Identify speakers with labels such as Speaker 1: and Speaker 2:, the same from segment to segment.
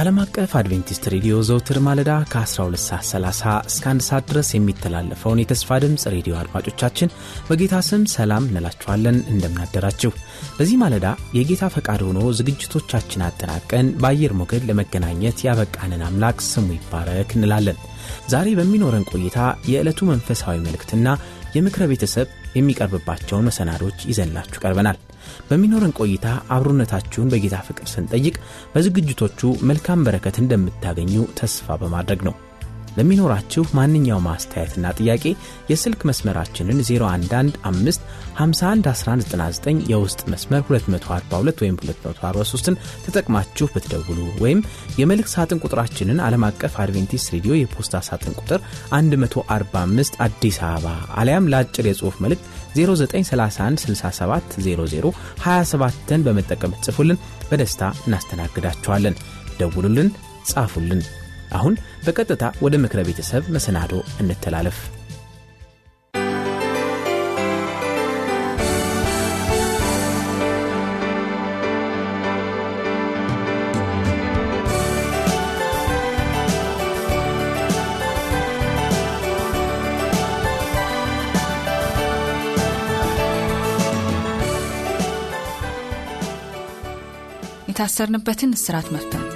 Speaker 1: ከዓለም አቀፍ አድቬንቲስት ሬዲዮ ዘውትር ማለዳ ከ12 ሰዓት 30 እስከ 1 ሰዓት ድረስ የሚተላለፈውን የተስፋ ድምፅ ሬዲዮ አድማጮቻችን በጌታ ስም ሰላም እንላችኋለን። እንደምናደራችሁ። በዚህ ማለዳ የጌታ ፈቃድ ሆኖ ዝግጅቶቻችን አጠናቀን በአየር ሞገድ ለመገናኘት ያበቃንን አምላክ ስሙ ይባረክ እንላለን። ዛሬ በሚኖረን ቆይታ የዕለቱ መንፈሳዊ መልእክትና የምክረ ቤተሰብ የሚቀርብባቸውን መሰናዶች ይዘንላችሁ ቀርበናል። በሚኖረን ቆይታ አብሮነታችሁን በጌታ ፍቅር ስንጠይቅ በዝግጅቶቹ መልካም በረከት እንደምታገኙ ተስፋ በማድረግ ነው። ለሚኖራችሁ ማንኛውም አስተያየትና ጥያቄ የስልክ መስመራችንን 0115511199 የውስጥ መስመር 242 ወይም 243ን ተጠቅማችሁ ብትደውሉ ወይም የመልእክት ሳጥን ቁጥራችንን ዓለም አቀፍ አድቬንቲስት ሬዲዮ የፖስታ ሳጥን ቁጥር 145 አዲስ አበባ አሊያም ለአጭር የጽሑፍ መልእክት 0931670027ን በመጠቀም ጽፉልን። በደስታ እናስተናግዳችኋለን። ደውሉልን፣ ጻፉልን። አሁን በቀጥታ ወደ ምክረ ቤተሰብ መሰናዶ እንተላለፍ።
Speaker 2: የታሰርንበትን እስራት መፍታት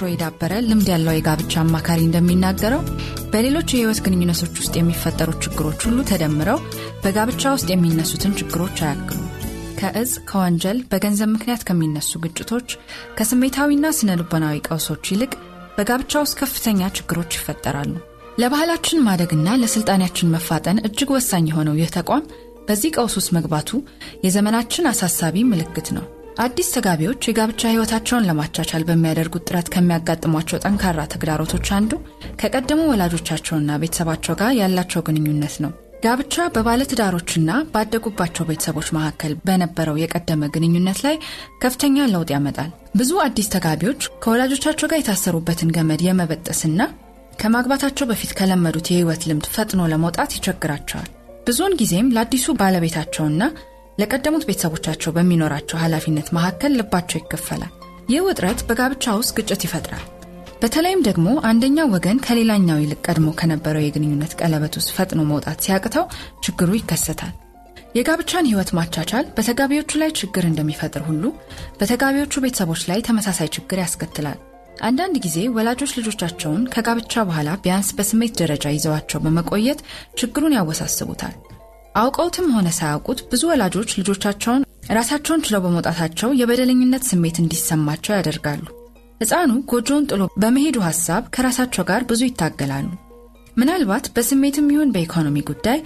Speaker 2: በተሞክሮ የዳበረ ልምድ ያለው የጋብቻ አማካሪ እንደሚናገረው በሌሎች የህይወት ግንኙነቶች ውስጥ የሚፈጠሩ ችግሮች ሁሉ ተደምረው በጋብቻ ውስጥ የሚነሱትን ችግሮች አያክሉም። ከእጽ፣ ከወንጀል፣ በገንዘብ ምክንያት ከሚነሱ ግጭቶች፣ ከስሜታዊና ስነ ልቦናዊ ቀውሶች ይልቅ በጋብቻ ውስጥ ከፍተኛ ችግሮች ይፈጠራሉ። ለባህላችን ማደግና ለስልጣኔያችን መፋጠን እጅግ ወሳኝ የሆነው ይህ ተቋም በዚህ ቀውስ ውስጥ መግባቱ የዘመናችን አሳሳቢ ምልክት ነው። አዲስ ተጋቢዎች የጋብቻ ህይወታቸውን ለማቻቻል በሚያደርጉት ጥረት ከሚያጋጥሟቸው ጠንካራ ተግዳሮቶች አንዱ ከቀደሙ ወላጆቻቸውና ቤተሰባቸው ጋር ያላቸው ግንኙነት ነው። ጋብቻ በባለትዳሮችና ባደጉባቸው ቤተሰቦች መካከል በነበረው የቀደመ ግንኙነት ላይ ከፍተኛ ለውጥ ያመጣል። ብዙ አዲስ ተጋቢዎች ከወላጆቻቸው ጋር የታሰሩበትን ገመድ የመበጠስና ከማግባታቸው በፊት ከለመዱት የህይወት ልምድ ፈጥኖ ለመውጣት ይቸግራቸዋል። ብዙውን ጊዜም ለአዲሱ ባለቤታቸውና ለቀደሙት ቤተሰቦቻቸው በሚኖራቸው ኃላፊነት መካከል ልባቸው ይከፈላል። ይህ ውጥረት በጋብቻ ውስጥ ግጭት ይፈጥራል። በተለይም ደግሞ አንደኛው ወገን ከሌላኛው ይልቅ ቀድሞ ከነበረው የግንኙነት ቀለበት ውስጥ ፈጥኖ መውጣት ሲያቅተው ችግሩ ይከሰታል። የጋብቻን ህይወት ማቻቻል በተጋቢዎቹ ላይ ችግር እንደሚፈጥር ሁሉ በተጋቢዎቹ ቤተሰቦች ላይ ተመሳሳይ ችግር ያስከትላል። አንዳንድ ጊዜ ወላጆች ልጆቻቸውን ከጋብቻ በኋላ ቢያንስ በስሜት ደረጃ ይዘዋቸው በመቆየት ችግሩን ያወሳስቡታል። አውቀውትም ሆነ ሳያውቁት ብዙ ወላጆች ልጆቻቸውን ራሳቸውን ችለው በመውጣታቸው የበደለኝነት ስሜት እንዲሰማቸው ያደርጋሉ። ሕፃኑ ጎጆውን ጥሎ በመሄዱ ሐሳብ ከራሳቸው ጋር ብዙ ይታገላሉ። ምናልባት በስሜትም ይሁን በኢኮኖሚ ጉዳይ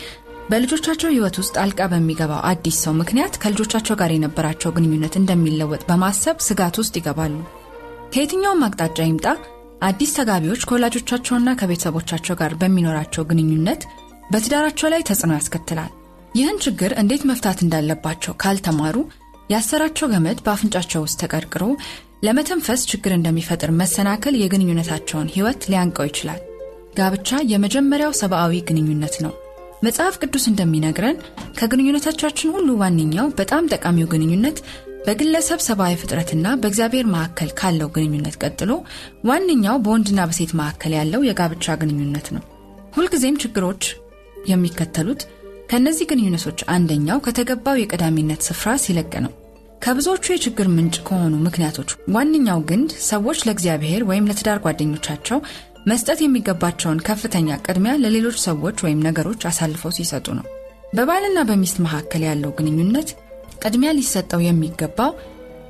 Speaker 2: በልጆቻቸው ሕይወት ውስጥ አልቃ በሚገባው አዲስ ሰው ምክንያት ከልጆቻቸው ጋር የነበራቸው ግንኙነት እንደሚለወጥ በማሰብ ስጋት ውስጥ ይገባሉ። ከየትኛውም አቅጣጫ ይምጣ አዲስ ተጋቢዎች ከወላጆቻቸውና ከቤተሰቦቻቸው ጋር በሚኖራቸው ግንኙነት በትዳራቸው ላይ ተጽዕኖ ያስከትላል። ይህን ችግር እንዴት መፍታት እንዳለባቸው ካልተማሩ ያሰራቸው ገመድ በአፍንጫቸው ውስጥ ተቀርቅሮ ለመተንፈስ ችግር እንደሚፈጥር መሰናክል የግንኙነታቸውን ሕይወት ሊያንቀው ይችላል። ጋብቻ የመጀመሪያው ሰብአዊ ግንኙነት ነው። መጽሐፍ ቅዱስ እንደሚነግረን ከግንኙነቶቻችን ሁሉ ዋነኛው በጣም ጠቃሚው ግንኙነት በግለሰብ ሰብአዊ ፍጥረትና በእግዚአብሔር መካከል ካለው ግንኙነት ቀጥሎ ዋነኛው በወንድና በሴት መካከል ያለው የጋብቻ ግንኙነት ነው። ሁልጊዜም ችግሮች የሚከተሉት ከእነዚህ ግንኙነቶች አንደኛው ከተገባው የቀዳሚነት ስፍራ ሲለቅ ነው። ከብዙዎቹ የችግር ምንጭ ከሆኑ ምክንያቶች ዋነኛው ግንድ ሰዎች ለእግዚአብሔር ወይም ለትዳር ጓደኞቻቸው መስጠት የሚገባቸውን ከፍተኛ ቅድሚያ ለሌሎች ሰዎች ወይም ነገሮች አሳልፈው ሲሰጡ ነው። በባልና በሚስት መካከል ያለው ግንኙነት ቅድሚያ ሊሰጠው የሚገባው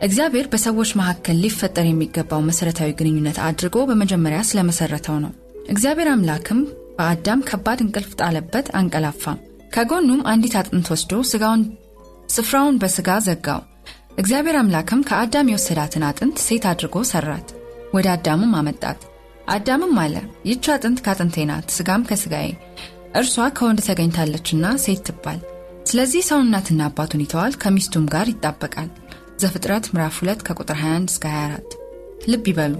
Speaker 2: እግዚአብሔር በሰዎች መካከል ሊፈጠር የሚገባው መሠረታዊ ግንኙነት አድርጎ በመጀመሪያ ስለመሠረተው ነው። እግዚአብሔር አምላክም በአዳም ከባድ እንቅልፍ ጣለበት፣ አንቀላፋም። ከጎኑም አንዲት አጥንት ወስዶ ስጋውን ስፍራውን በስጋ ዘጋው። እግዚአብሔር አምላክም ከአዳም የወሰዳትን አጥንት ሴት አድርጎ ሰራት፣ ወደ አዳምም አመጣት። አዳምም አለ ይህች አጥንት ከአጥንቴ ናት፣ ስጋም ከስጋዬ፣ እርሷ ከወንድ ተገኝታለችና ሴት ትባል። ስለዚህ ሰው እናትና አባቱን ይተዋል፣ ከሚስቱም ጋር ይጣበቃል። ዘፍጥረት ምዕራፍ 2 ከቁጥር 21 እስከ 24። ልብ ይበሉ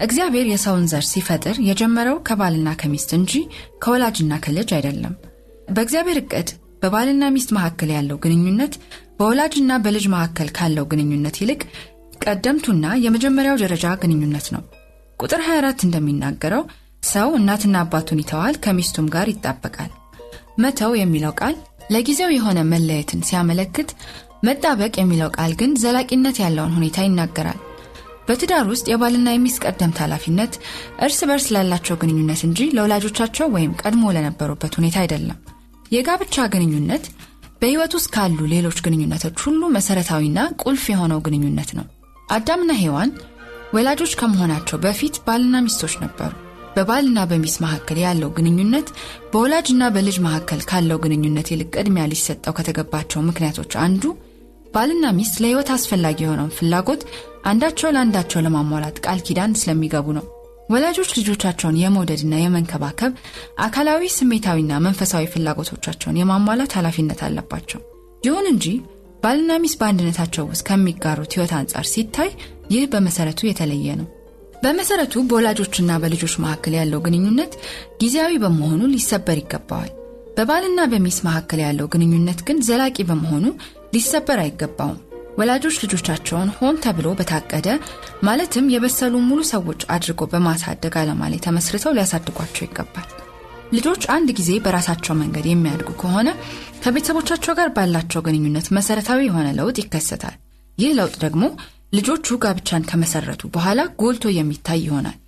Speaker 2: እግዚአብሔር የሰውን ዘር ሲፈጥር የጀመረው ከባልና ከሚስት እንጂ ከወላጅና ከልጅ አይደለም። በእግዚአብሔር ዕቅድ በባልና ሚስት መካከል ያለው ግንኙነት በወላጅና በልጅ መካከል ካለው ግንኙነት ይልቅ ቀደምቱና የመጀመሪያው ደረጃ ግንኙነት ነው። ቁጥር 24 እንደሚናገረው ሰው እናትና አባቱን ይተዋል፣ ከሚስቱም ጋር ይጣበቃል። መተው የሚለው ቃል ለጊዜው የሆነ መለየትን ሲያመለክት፣ መጣበቅ የሚለው ቃል ግን ዘላቂነት ያለውን ሁኔታ ይናገራል። በትዳር ውስጥ የባልና የሚስት ቀደምት ኃላፊነት እርስ በርስ ላላቸው ግንኙነት እንጂ ለወላጆቻቸው ወይም ቀድሞ ለነበሩበት ሁኔታ አይደለም። የጋብቻ ግንኙነት በሕይወት ውስጥ ካሉ ሌሎች ግንኙነቶች ሁሉ መሠረታዊና ቁልፍ የሆነው ግንኙነት ነው። አዳምና ሔዋን ወላጆች ከመሆናቸው በፊት ባልና ሚስቶች ነበሩ። በባልና በሚስት መካከል ያለው ግንኙነት በወላጅና በልጅ መካከል ካለው ግንኙነት ይልቅ ቅድሚያ ሊሰጠው ከተገባቸው ምክንያቶች አንዱ ባልና ሚስት ለሕይወት አስፈላጊ የሆነውን ፍላጎት አንዳቸው ለአንዳቸው ለማሟላት ቃል ኪዳን ስለሚገቡ ነው። ወላጆች ልጆቻቸውን የመውደድና የመንከባከብ አካላዊ፣ ስሜታዊና መንፈሳዊ ፍላጎቶቻቸውን የማሟላት ኃላፊነት አለባቸው። ይሁን እንጂ ባልና ሚስት በአንድነታቸው ውስጥ ከሚጋሩት ሕይወት አንጻር ሲታይ ይህ በመሰረቱ የተለየ ነው። በመሰረቱ በወላጆችና በልጆች መካከል ያለው ግንኙነት ጊዜያዊ በመሆኑ ሊሰበር ይገባዋል። በባልና በሚስት መካከል ያለው ግንኙነት ግን ዘላቂ በመሆኑ ሊሰበር አይገባውም። ወላጆች ልጆቻቸውን ሆን ተብሎ በታቀደ ማለትም የበሰሉ ሙሉ ሰዎች አድርጎ በማሳደግ ዓላማ ላይ ተመስርተው ሊያሳድጓቸው ይገባል። ልጆች አንድ ጊዜ በራሳቸው መንገድ የሚያድጉ ከሆነ ከቤተሰቦቻቸው ጋር ባላቸው ግንኙነት መሰረታዊ የሆነ ለውጥ ይከሰታል። ይህ ለውጥ ደግሞ ልጆቹ ጋብቻን ከመሰረቱ በኋላ ጎልቶ የሚታይ ይሆናል።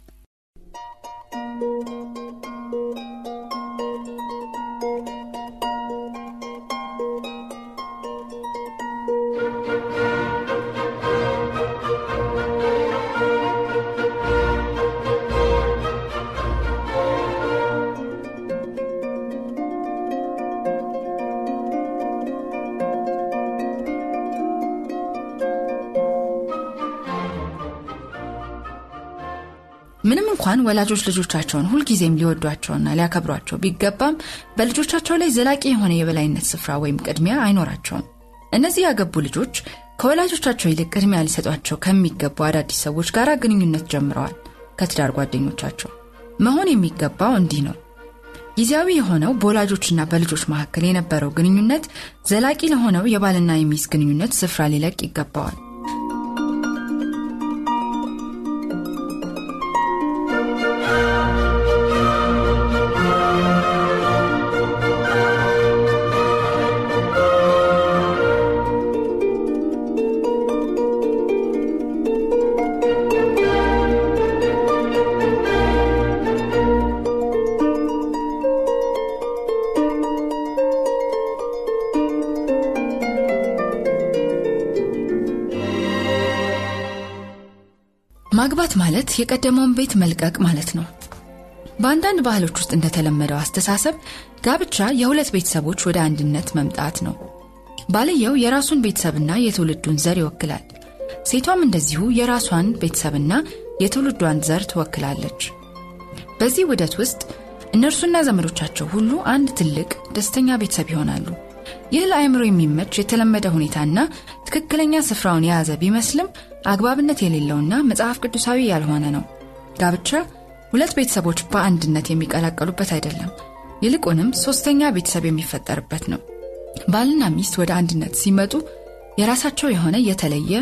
Speaker 2: እንኳን ወላጆች ልጆቻቸውን ሁልጊዜም ሊወዷቸውና ሊያከብሯቸው ቢገባም በልጆቻቸው ላይ ዘላቂ የሆነ የበላይነት ስፍራ ወይም ቅድሚያ አይኖራቸውም። እነዚህ ያገቡ ልጆች ከወላጆቻቸው ይልቅ ቅድሚያ ሊሰጧቸው ከሚገቡ አዳዲስ ሰዎች ጋር ግንኙነት ጀምረዋል። ከትዳር ጓደኞቻቸው መሆን የሚገባው እንዲህ ነው። ጊዜያዊ የሆነው በወላጆችና በልጆች መካከል የነበረው ግንኙነት ዘላቂ ለሆነው የባልና የሚስት ግንኙነት ስፍራ ሊለቅ ይገባዋል። ማግባት ማለት የቀደመውን ቤት መልቀቅ ማለት ነው። በአንዳንድ ባህሎች ውስጥ እንደተለመደው አስተሳሰብ ጋብቻ የሁለት ቤተሰቦች ወደ አንድነት መምጣት ነው። ባልየው የራሱን ቤተሰብና የትውልዱን ዘር ይወክላል። ሴቷም እንደዚሁ የራሷን ቤተሰብና የትውልዷን ዘር ትወክላለች። በዚህ ውህደት ውስጥ እነርሱና ዘመዶቻቸው ሁሉ አንድ ትልቅ ደስተኛ ቤተሰብ ይሆናሉ። ይህ ለአእምሮ የሚመች የተለመደ ሁኔታና ትክክለኛ ስፍራውን የያዘ ቢመስልም አግባብነት የሌለውና መጽሐፍ ቅዱሳዊ ያልሆነ ነው። ጋብቻ ሁለት ቤተሰቦች በአንድነት የሚቀላቀሉበት አይደለም። ይልቁንም ሶስተኛ ቤተሰብ የሚፈጠርበት ነው። ባልና ሚስት ወደ አንድነት ሲመጡ የራሳቸው የሆነ የተለየ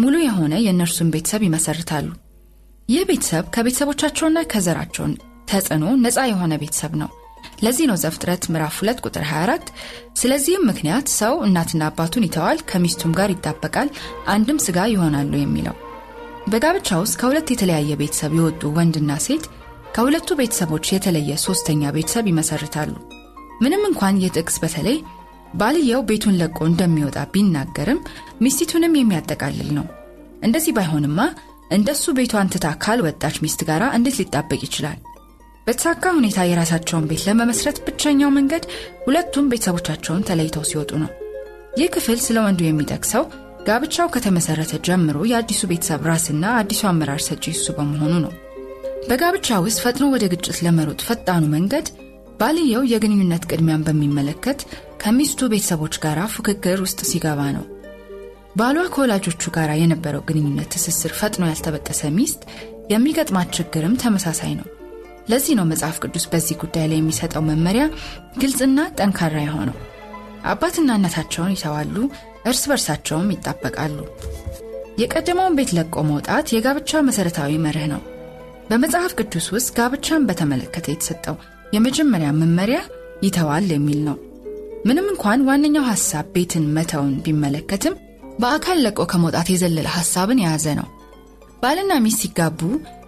Speaker 2: ሙሉ የሆነ የእነርሱን ቤተሰብ ይመሰርታሉ። ይህ ቤተሰብ ከቤተሰቦቻቸውና ከዘራቸው ተጽዕኖ ነፃ የሆነ ቤተሰብ ነው። ለዚህ ነው ዘፍጥረት ምዕራፍ 2 ቁጥር 24 ስለዚህም ምክንያት ሰው እናትና አባቱን ይተዋል ከሚስቱም ጋር ይጣበቃል አንድም ስጋ ይሆናሉ የሚለው። በጋብቻ ውስጥ ከሁለት የተለያየ ቤተሰብ የወጡ ወንድና ሴት ከሁለቱ ቤተሰቦች የተለየ ሶስተኛ ቤተሰብ ይመሰርታሉ። ምንም እንኳን ይህ ጥቅስ በተለይ ባልየው ቤቱን ለቆ እንደሚወጣ ቢናገርም ሚስቲቱንም የሚያጠቃልል ነው። እንደዚህ ባይሆንማ እንደሱ ቤቷን ትታ ካልወጣች ሚስት ጋር እንዴት ሊጣበቅ ይችላል በተሳካ ሁኔታ የራሳቸውን ቤት ለመመስረት ብቸኛው መንገድ ሁለቱም ቤተሰቦቻቸውን ተለይተው ሲወጡ ነው። ይህ ክፍል ስለ ወንዱ የሚጠቅሰው ጋብቻው ከተመሰረተ ጀምሮ የአዲሱ ቤተሰብ ራስና አዲሱ አመራር ሰጪ እሱ በመሆኑ ነው። በጋብቻ ውስጥ ፈጥኖ ወደ ግጭት ለመሮጥ ፈጣኑ መንገድ ባልየው የግንኙነት ቅድሚያን በሚመለከት ከሚስቱ ቤተሰቦች ጋር ፉክክር ውስጥ ሲገባ ነው። ባሏ ከወላጆቹ ጋር የነበረው ግንኙነት ትስስር ፈጥኖ ያልተበጠሰ ሚስት የሚገጥማት ችግርም ተመሳሳይ ነው ለዚህ ነው መጽሐፍ ቅዱስ በዚህ ጉዳይ ላይ የሚሰጠው መመሪያ ግልጽና ጠንካራ የሆነው። አባትና እናታቸውን ይተዋሉ እርስ በርሳቸውም ይጣበቃሉ። የቀደመውን ቤት ለቆ መውጣት የጋብቻ መሠረታዊ መርህ ነው። በመጽሐፍ ቅዱስ ውስጥ ጋብቻን በተመለከተ የተሰጠው የመጀመሪያ መመሪያ ይተዋል የሚል ነው። ምንም እንኳን ዋነኛው ሐሳብ ቤትን መተውን ቢመለከትም በአካል ለቆ ከመውጣት የዘለለ ሐሳብን የያዘ ነው። ባልና ሚስት ሲጋቡ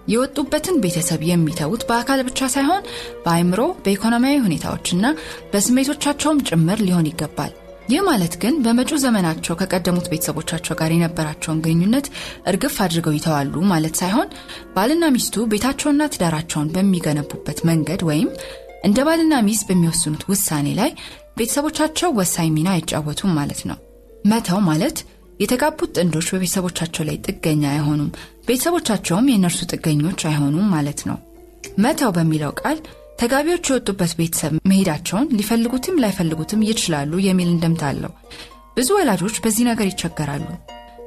Speaker 2: የወጡበትን ቤተሰብ የሚተዉት በአካል ብቻ ሳይሆን በአይምሮ በኢኮኖሚያዊ ሁኔታዎችና በስሜቶቻቸውም ጭምር ሊሆን ይገባል። ይህ ማለት ግን በመጪው ዘመናቸው ከቀደሙት ቤተሰቦቻቸው ጋር የነበራቸውን ግንኙነት እርግፍ አድርገው ይተዋሉ ማለት ሳይሆን ባልና ሚስቱ ቤታቸውና ትዳራቸውን በሚገነቡበት መንገድ ወይም እንደ ባልና ሚስት በሚወስኑት ውሳኔ ላይ ቤተሰቦቻቸው ወሳኝ ሚና አይጫወቱም ማለት ነው። መተው ማለት የተጋቡት ጥንዶች በቤተሰቦቻቸው ላይ ጥገኛ አይሆኑም። ቤተሰቦቻቸውም የእነርሱ ጥገኞች አይሆኑም ማለት ነው። መተው በሚለው ቃል ተጋቢዎች የወጡበት ቤተሰብ መሄዳቸውን ሊፈልጉትም ላይፈልጉትም ይችላሉ የሚል እንደምታ አለው። ብዙ ወላጆች በዚህ ነገር ይቸገራሉ።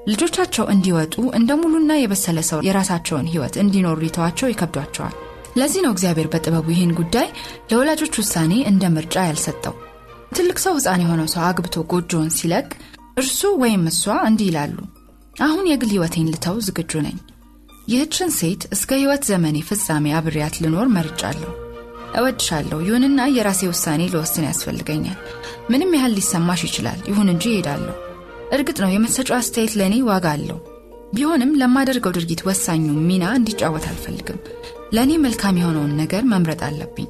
Speaker 2: ልጆቻቸው እንዲወጡ እንደ ሙሉና የበሰለ ሰው የራሳቸውን ህይወት እንዲኖሩ ሊተዋቸው ይከብዷቸዋል። ለዚህ ነው እግዚአብሔር በጥበቡ ይህን ጉዳይ ለወላጆች ውሳኔ እንደ ምርጫ ያልሰጠው። ትልቅ ሰው ህፃን የሆነው ሰው አግብቶ ጎጆውን ሲለቅ እርሱ ወይም እሷ እንዲህ ይላሉ አሁን የግል ህይወቴን ልተው ዝግጁ ነኝ። ይህችን ሴት እስከ ህይወት ዘመኔ ፍጻሜ አብሬያት ልኖር መርጫለሁ። እወድሻለሁ ይሁንና የራሴ ውሳኔ ልወስን ያስፈልገኛል። ምንም ያህል ሊሰማሽ ይችላል ይሁን እንጂ ይሄዳለሁ እርግጥ ነው የመሰጫው አስተያየት ለእኔ ዋጋ አለው። ቢሆንም ለማደርገው ድርጊት ወሳኙ ሚና እንዲጫወት አልፈልግም። ለእኔ መልካም የሆነውን ነገር መምረጥ አለብኝ።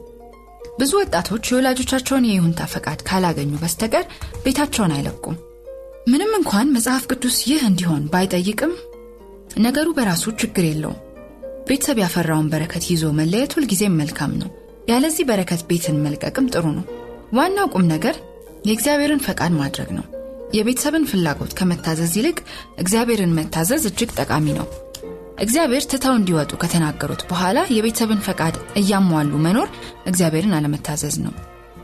Speaker 2: ብዙ ወጣቶች የወላጆቻቸውን የይሁንታ ፈቃድ ካላገኙ በስተቀር ቤታቸውን አይለቁም ምንም እንኳን መጽሐፍ ቅዱስ ይህ እንዲሆን ባይጠይቅም ነገሩ በራሱ ችግር የለውም። ቤተሰብ ያፈራውን በረከት ይዞ መለየት ሁልጊዜም መልካም ነው። ያለዚህ በረከት ቤትን መልቀቅም ጥሩ ነው። ዋናው ቁም ነገር የእግዚአብሔርን ፈቃድ ማድረግ ነው። የቤተሰብን ፍላጎት ከመታዘዝ ይልቅ እግዚአብሔርን መታዘዝ እጅግ ጠቃሚ ነው። እግዚአብሔር ትተው እንዲወጡ ከተናገሩት በኋላ የቤተሰብን ፈቃድ እያሟሉ መኖር እግዚአብሔርን አለመታዘዝ ነው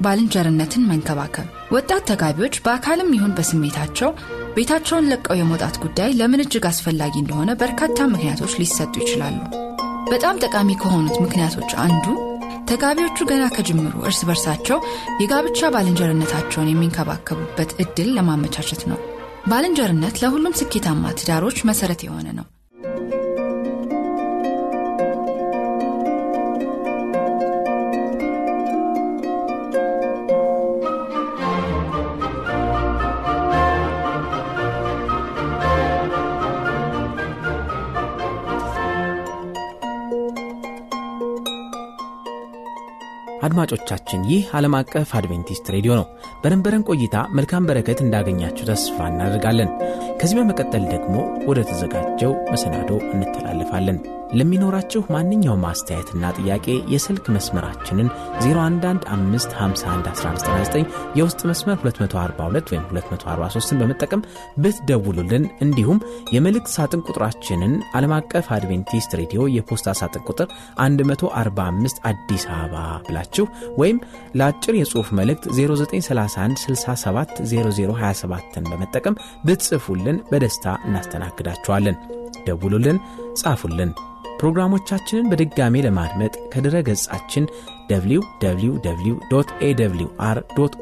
Speaker 2: ባልንጀርነትን መንከባከብ። ወጣት ተጋቢዎች በአካልም ይሁን በስሜታቸው ቤታቸውን ለቀው የመውጣት ጉዳይ ለምን እጅግ አስፈላጊ እንደሆነ በርካታ ምክንያቶች ሊሰጡ ይችላሉ። በጣም ጠቃሚ ከሆኑት ምክንያቶች አንዱ ተጋቢዎቹ ገና ከጅምሩ እርስ በርሳቸው የጋብቻ ባልንጀርነታቸውን የሚንከባከቡበት እድል ለማመቻቸት ነው። ባልንጀርነት ለሁሉም ስኬታማ ትዳሮች መሰረት የሆነ ነው
Speaker 1: አድማጮቻችን ይህ ዓለም አቀፍ አድቬንቲስት ሬዲዮ ነው። በነበረን ቆይታ መልካም በረከት እንዳገኛችሁ ተስፋ እናደርጋለን። ከዚህ በመቀጠል ደግሞ ወደ ተዘጋጀው መሰናዶ እንተላለፋለን ለሚኖራችሁ ማንኛውም አስተያየትና ጥያቄ የስልክ መስመራችንን 0115511199 የውስጥ መስመር 242 ወይም 243ን በመጠቀም ብትደውሉልን እንዲሁም የመልእክት ሳጥን ቁጥራችንን ዓለም አቀፍ አድቬንቲስት ሬዲዮ የፖስታ ሳጥን ቁጥር 145 አዲስ አበባ ብላችሁ ወይም ለአጭር የጽሑፍ መልእክት 0931670027ን በመጠቀም ብትጽፉልን በደስታ እናስተናግዳችኋለን። ደውሉልን ጻፉልን ፕሮግራሞቻችንን በድጋሜ ለማድመጥ ከድረ ገጻችን www awr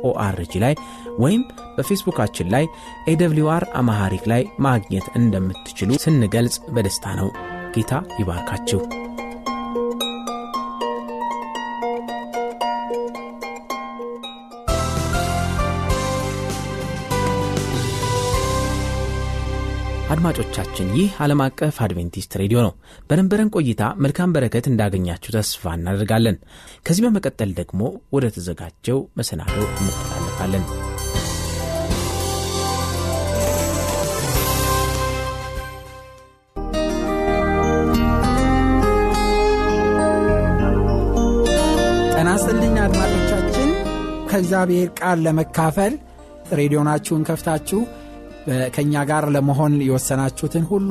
Speaker 1: org ላይ ወይም በፌስቡካችን ላይ AWR Amharic ላይ ማግኘት እንደምትችሉ ስንገልጽ በደስታ ነው። ጌታ ይባርካችሁ አድማጮቻችን ይህ ዓለም አቀፍ አድቬንቲስት ሬዲዮ ነው። በነበረን ቆይታ መልካም በረከት እንዳገኛችሁ ተስፋ እናደርጋለን። ከዚህ በመቀጠል ደግሞ ወደ ተዘጋጀው መሰናዶ እንተላለፋለን።
Speaker 3: ጤና አድማጮቻችን ከእግዚአብሔር ቃል ለመካፈል ሬዲዮናችሁን ከፍታችሁ ከእኛ ጋር ለመሆን የወሰናችሁትን ሁሉ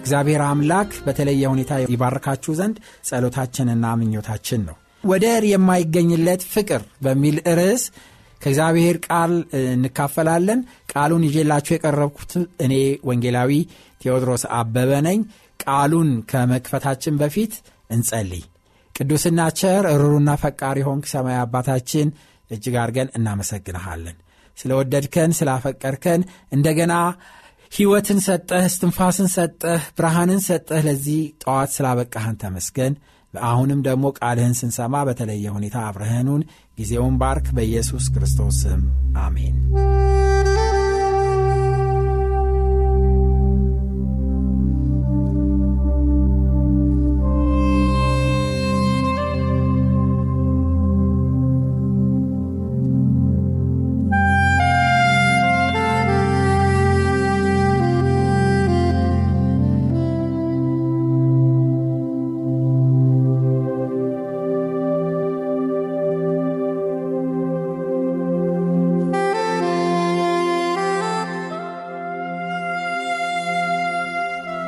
Speaker 3: እግዚአብሔር አምላክ በተለየ ሁኔታ ይባርካችሁ ዘንድ ጸሎታችንና ምኞታችን ነው። ወደር የማይገኝለት ፍቅር በሚል ርዕስ ከእግዚአብሔር ቃል እንካፈላለን። ቃሉን ይዤላችሁ የቀረብኩት እኔ ወንጌላዊ ቴዎድሮስ አበበ ነኝ። ቃሉን ከመክፈታችን በፊት እንጸልይ። ቅዱስና ቸር ሩሩና ፈቃሪ ሆንክ ሰማይ አባታችን እጅግ አድርገን እናመሰግንሃለን። ስለወደድከን ስላፈቀርከን እንደገና ሕይወትን ሰጠህ፣ እስትንፋስን ሰጠህ፣ ብርሃንን ሰጠህ። ለዚህ ጠዋት ስላበቃህን ተመስገን። አሁንም ደግሞ ቃልህን ስንሰማ በተለየ ሁኔታ አብረህኑን ጊዜውን ባርክ። በኢየሱስ ክርስቶስ ስም አሜን።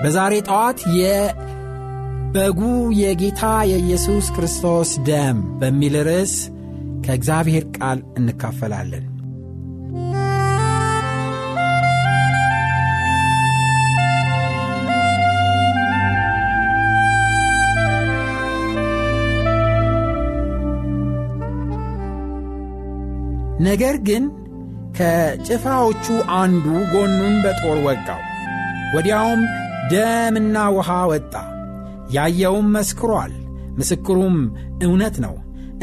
Speaker 3: በዛሬ ጠዋት የበጉ የጌታ የኢየሱስ ክርስቶስ ደም በሚል ርዕስ ከእግዚአብሔር ቃል እንካፈላለን። ነገር ግን ከጭፍራዎቹ አንዱ ጎኑን በጦር ወጋው። ወዲያውም ደምና ውሃ ወጣ። ያየውም መስክሯል፣ ምስክሩም እውነት ነው።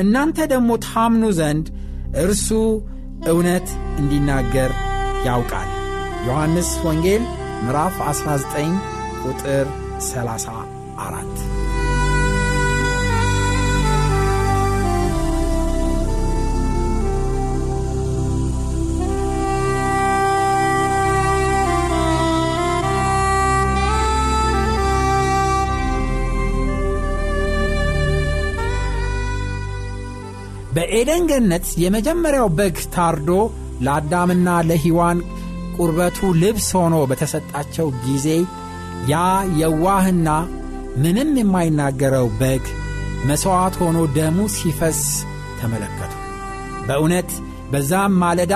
Speaker 3: እናንተ ደግሞ ታምኑ ዘንድ እርሱ እውነት እንዲናገር ያውቃል። ዮሐንስ ወንጌል ምዕራፍ 19 ቁጥር 34 በኤደን ገነት የመጀመሪያው በግ ታርዶ ለአዳምና ለሔዋን ቁርበቱ ልብስ ሆኖ በተሰጣቸው ጊዜ ያ የዋህና ምንም የማይናገረው በግ መሥዋዕት ሆኖ ደሙ ሲፈስ ተመለከቱ። በእውነት በዛም ማለዳ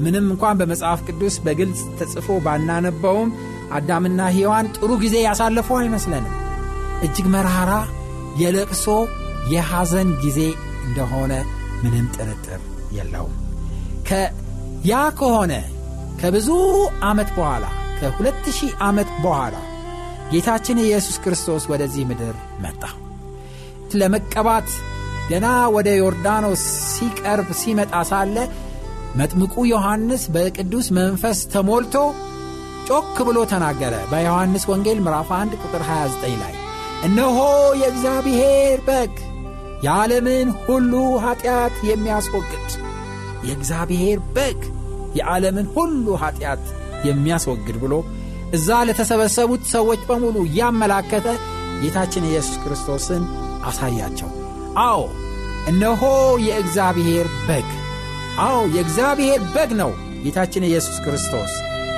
Speaker 3: ምንም እንኳን በመጽሐፍ ቅዱስ በግልጽ ተጽፎ ባናነበውም አዳምና ሔዋን ጥሩ ጊዜ ያሳለፉ አይመስለንም። እጅግ መራራ የለቅሶ የሐዘን ጊዜ እንደሆነ ምንም ጥርጥር የለውም። ያ ከሆነ ከብዙ ዓመት በኋላ ከሁለት ሺህ ዓመት በኋላ ጌታችን ኢየሱስ ክርስቶስ ወደዚህ ምድር መጣ። ለመቀባት ገና ወደ ዮርዳኖስ ሲቀርብ ሲመጣ ሳለ መጥምቁ ዮሐንስ በቅዱስ መንፈስ ተሞልቶ ጮክ ብሎ ተናገረ። በዮሐንስ ወንጌል ምዕራፍ 1 ቁጥር 29 ላይ እነሆ የእግዚአብሔር በግ የዓለምን ሁሉ ኀጢአት የሚያስወግድ የእግዚአብሔር በግ የዓለምን ሁሉ ኀጢአት የሚያስወግድ ብሎ እዛ ለተሰበሰቡት ሰዎች በሙሉ እያመላከተ ጌታችን ኢየሱስ ክርስቶስን አሳያቸው። አዎ እነሆ የእግዚአብሔር በግ፣ አዎ የእግዚአብሔር በግ ነው ጌታችን ኢየሱስ ክርስቶስ።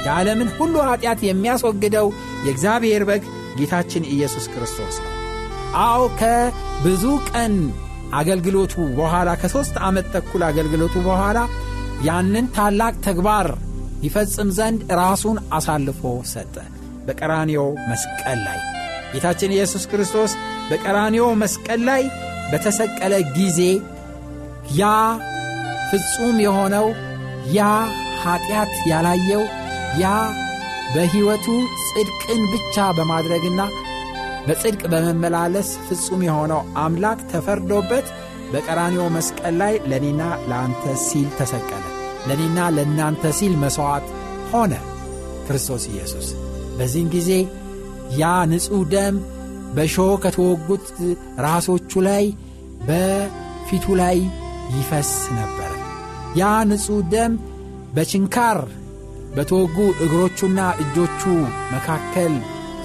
Speaker 3: የዓለምን ሁሉ ኀጢአት የሚያስወግደው የእግዚአብሔር በግ ጌታችን ኢየሱስ ክርስቶስ ነው። አዎ ከብዙ ቀን አገልግሎቱ በኋላ ከሦስት ዓመት ተኩል አገልግሎቱ በኋላ ያንን ታላቅ ተግባር ይፈጽም ዘንድ ራሱን አሳልፎ ሰጠ። በቀራንዮ መስቀል ላይ ጌታችን ኢየሱስ ክርስቶስ በቀራንዮ መስቀል ላይ በተሰቀለ ጊዜ ያ ፍጹም የሆነው ያ ኀጢአት ያላየው ያ በሕይወቱ ጽድቅን ብቻ በማድረግና በጽድቅ በመመላለስ ፍጹም የሆነው አምላክ ተፈርዶበት በቀራንዮ መስቀል ላይ ለእኔና ለአንተ ሲል ተሰቀለ። ለእኔና ለእናንተ ሲል መሥዋዕት ሆነ ክርስቶስ ኢየሱስ። በዚህን ጊዜ ያ ንጹሕ ደም በሾህ ከተወጉት ራሶቹ ላይ በፊቱ ላይ ይፈስ ነበረ። ያ ንጹሕ ደም በችንካር በተወጉ እግሮቹና እጆቹ መካከል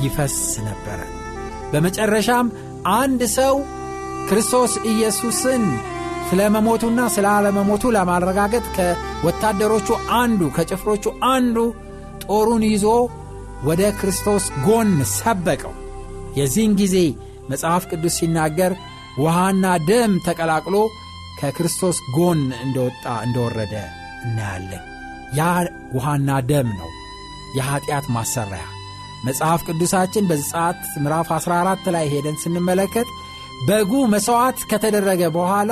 Speaker 3: ይፈስ ነበረ። በመጨረሻም አንድ ሰው ክርስቶስ ኢየሱስን ስለ መሞቱና ስለ አለመሞቱ ለማረጋገጥ ከወታደሮቹ አንዱ ከጭፍሮቹ አንዱ ጦሩን ይዞ ወደ ክርስቶስ ጎን ሰበቀው። የዚህን ጊዜ መጽሐፍ ቅዱስ ሲናገር ውሃና ደም ተቀላቅሎ ከክርስቶስ ጎን እንደወጣ እንደወረደ እናያለን። ያ ውሃና ደም ነው የኀጢአት ማሰሪያ። መጽሐፍ ቅዱሳችን በዘጸአት ምዕራፍ 14 ላይ ሄደን ስንመለከት በጉ መሥዋዕት ከተደረገ በኋላ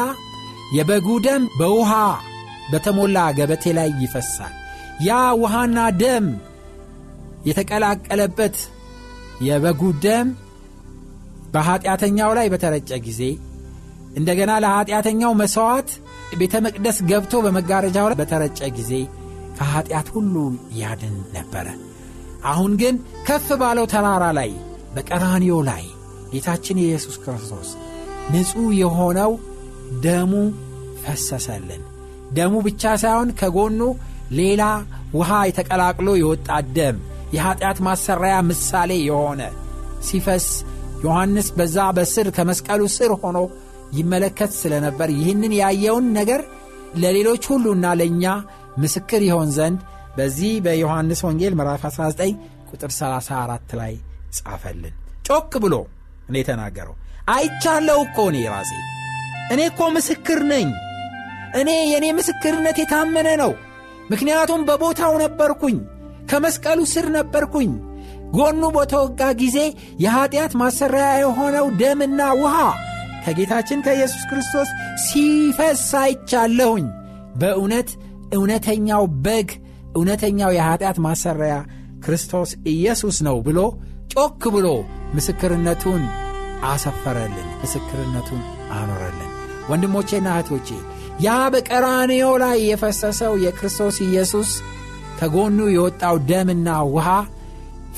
Speaker 3: የበጉ ደም በውሃ በተሞላ ገበቴ ላይ ይፈሳል። ያ ውሃና ደም የተቀላቀለበት የበጉ ደም በኀጢአተኛው ላይ በተረጨ ጊዜ እንደገና ለኀጢአተኛው መሥዋዕት ቤተ መቅደስ ገብቶ በመጋረጃው ላይ በተረጨ ጊዜ ከኀጢአት ሁሉ ያድን ነበረ። አሁን ግን ከፍ ባለው ተራራ ላይ በቀራንዮ ላይ ጌታችን ኢየሱስ ክርስቶስ ንጹሕ የሆነው ደሙ ፈሰሰልን። ደሙ ብቻ ሳይሆን ከጎኑ ሌላ ውሃ የተቀላቅሎ የወጣ ደም የኀጢአት ማሰሪያ ምሳሌ የሆነ ሲፈስ ዮሐንስ በዛ በስር ከመስቀሉ ስር ሆኖ ይመለከት ስለነበር ይህንን ያየውን ነገር ለሌሎች ሁሉና ለእኛ ምስክር ይሆን ዘንድ በዚህ በዮሐንስ ወንጌል ምዕራፍ 19 ቁጥር 34 ላይ ጻፈልን። ጮክ ብሎ እኔ የተናገረው አይቻለው እኮ እኔ ራሴ እኔ እኮ ምስክር ነኝ። እኔ የእኔ ምስክርነት የታመነ ነው። ምክንያቱም በቦታው ነበርኩኝ፣ ከመስቀሉ ስር ነበርኩኝ። ጎኑ በተወጋ ጊዜ የኀጢአት ማሰሪያ የሆነው ደምና ውሃ ከጌታችን ከኢየሱስ ክርስቶስ ሲፈስ አይቻለሁኝ። በእውነት እውነተኛው በግ እውነተኛው የኀጢአት ማሰሪያ ክርስቶስ ኢየሱስ ነው ብሎ ጮክ ብሎ ምስክርነቱን አሰፈረልን፣ ምስክርነቱን አኖረልን። ወንድሞቼና እህቶቼ ያ በቀራንዮ ላይ የፈሰሰው የክርስቶስ ኢየሱስ ከጎኑ የወጣው ደምና ውሃ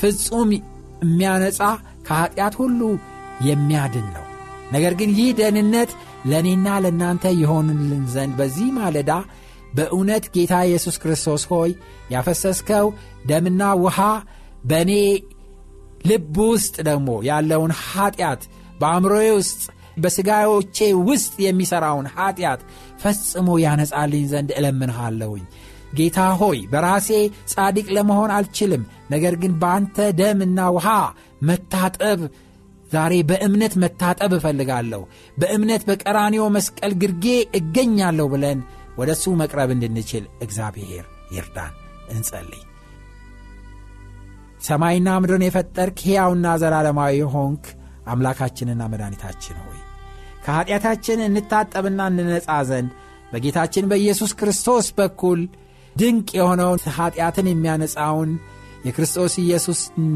Speaker 3: ፍጹም የሚያነጻ ከኀጢአት ሁሉ የሚያድን ነው። ነገር ግን ይህ ደህንነት ለእኔና ለእናንተ የሆንልን ዘንድ በዚህ ማለዳ በእውነት ጌታ ኢየሱስ ክርስቶስ ሆይ ያፈሰስከው ደምና ውሃ በእኔ ልብ ውስጥ ደግሞ ያለውን ኀጢአት በአእምሮዬ ውስጥ በሥጋዎቼ ውስጥ የሚሠራውን ኀጢአት ፈጽሞ ያነጻልኝ ዘንድ እለምንሃለሁኝ። ጌታ ሆይ በራሴ ጻድቅ ለመሆን አልችልም። ነገር ግን በአንተ ደምና ውሃ መታጠብ ዛሬ በእምነት መታጠብ እፈልጋለሁ። በእምነት በቀራኒዮ መስቀል ግርጌ እገኛለሁ ብለን ወደ እሱ መቅረብ እንድንችል እግዚአብሔር ይርዳን። እንጸልይ። ሰማይና ምድርን የፈጠርክ ሕያውና ዘላለማዊ የሆንክ አምላካችንና መድኃኒታችን ሆይ ከኀጢአታችን እንታጠብና እንነጻ ዘንድ በጌታችን በኢየሱስ ክርስቶስ በኩል ድንቅ የሆነውን ኀጢአትን የሚያነጻውን የክርስቶስ ኢየሱስን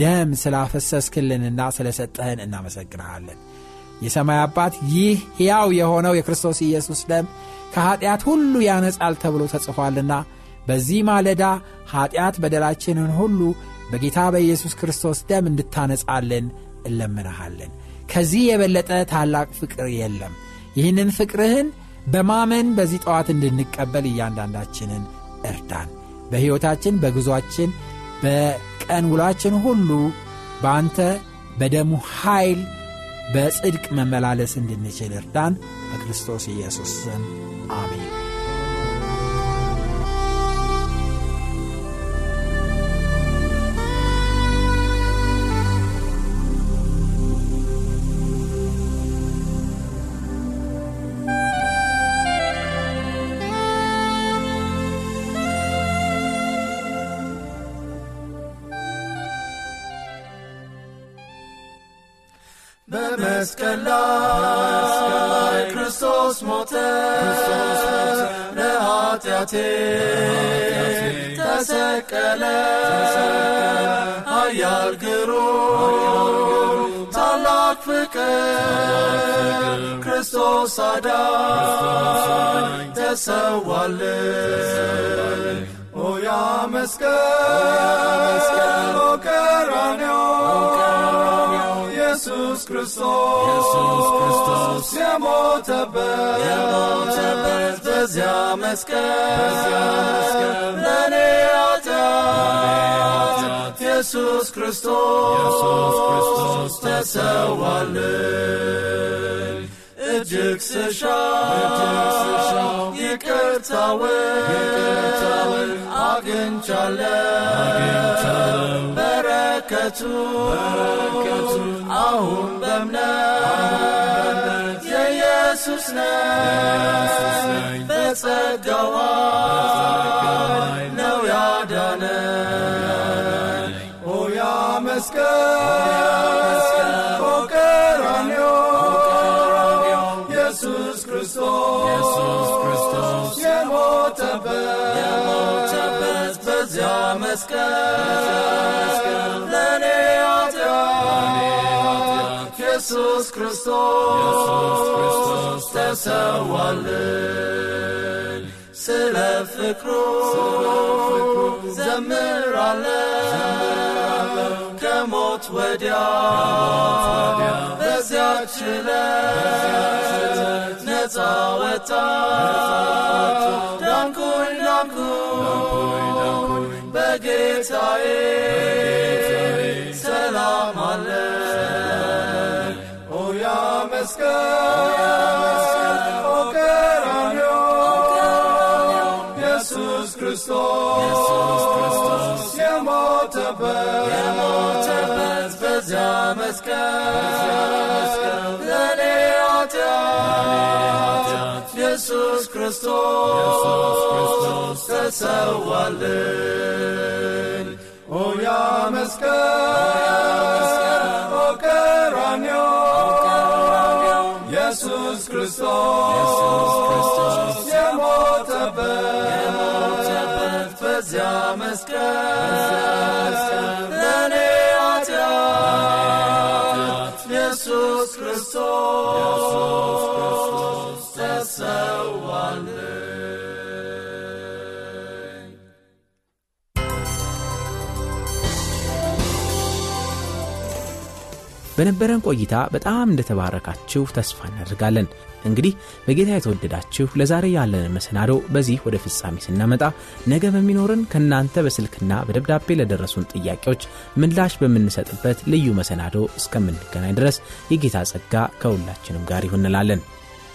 Speaker 3: ደም ስላፈሰስክልንና ስለ ሰጠህን እናመሰግንሃለን። የሰማይ አባት ይህ ሕያው የሆነው የክርስቶስ ኢየሱስ ደም ከኀጢአት ሁሉ ያነጻል ተብሎ ተጽፏልና በዚህ ማለዳ ኀጢአት በደላችንን ሁሉ በጌታ በኢየሱስ ክርስቶስ ደም እንድታነጻልን እለምንሃለን። ከዚህ የበለጠ ታላቅ ፍቅር የለም። ይህንን ፍቅርህን በማመን በዚህ ጠዋት እንድንቀበል እያንዳንዳችንን እርዳን። በሕይወታችን፣ በጉዞአችን፣ በቀን ውሏችን ሁሉ በአንተ በደሙ ኃይል በጽድቅ መመላለስ እንድንችል እርዳን። በክርስቶስ ኢየሱስ ስም አሜን።
Speaker 4: በመስቀል ላይ ክርስቶስ ሞተ ለኃጢአቴ ተሰቀለ። ኃያል ግሩም ታላቅ ፍቅር ክርስቶስ አዳኝ ተሰዋልን መስቀል ቀራንዮ ኢየሱስ ክርስቶስ የሞተበት በዚያ መስቀል ለእኔ ኃጢአት ኢየሱስ ክርስቶስ ተሰዋልን እጅግ ስሻው ይቅርታውን አግኝቻለሁ በረከቱን አሁን በእምነት የኢየሱስ ነኝ በጸጋዋ ነው ያዳነኝ ኦ ያ መስቀል የሞተበት በዚያ መስቀል ለእኔ ኃጢአት ኢየሱስ ክርስቶስ ተሰዋልን ስለ ፍቅሩ ዘምራለሁ ከሞት ወዲያ በዚያች ዕለት ነፃ ወጣ ዳንኩኝ ዳንኩኝ ሰላም አለ ኦ ያ መስቀል ኦ ቀራንዮ ኢየሱስ ክርስቶስ የሞተበት በዚያ መስቀል ኢየሱስ ክርስቶስ ተሰዋልን ኦ ያ መስቀል ኦ ቀራንዮ ኢየሱስ ክርስቶስ የሞተበት በዚያ መስቀል ለእኔ ኃጢአት ኢየሱስ ክርስቶስ ተሰዋልን
Speaker 1: በነበረን ቆይታ በጣም እንደተባረካችሁ ተስፋ እናደርጋለን። እንግዲህ በጌታ የተወደዳችሁ ለዛሬ ያለንን መሰናዶ በዚህ ወደ ፍጻሜ ስናመጣ ነገ በሚኖርን ከእናንተ በስልክና በደብዳቤ ለደረሱን ጥያቄዎች ምላሽ በምንሰጥበት ልዩ መሰናዶ እስከምንገናኝ ድረስ የጌታ ጸጋ ከሁላችንም ጋር ይሁን እንላለን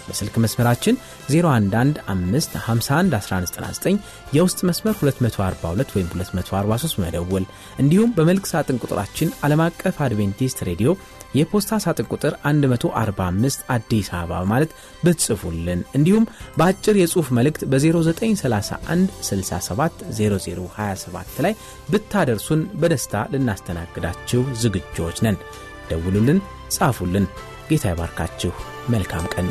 Speaker 1: በስልክ መስመራችን 0115511199 የውስጥ መስመር 242 ወይም 243 መደወል እንዲሁም በመልክ ሳጥን ቁጥራችን ዓለም አቀፍ አድቬንቲስት ሬዲዮ የፖስታ ሳጥን ቁጥር 145 አዲስ አበባ ማለት ብትጽፉልን። እንዲሁም በአጭር የጽሑፍ መልእክት በ0931 67 0027 ላይ ብታደርሱን በደስታ ልናስተናግዳችሁ ዝግጆች ነን። ደውሉልን ጻፉልን። ጌታ ይባርካችሁ። መልካም ቀን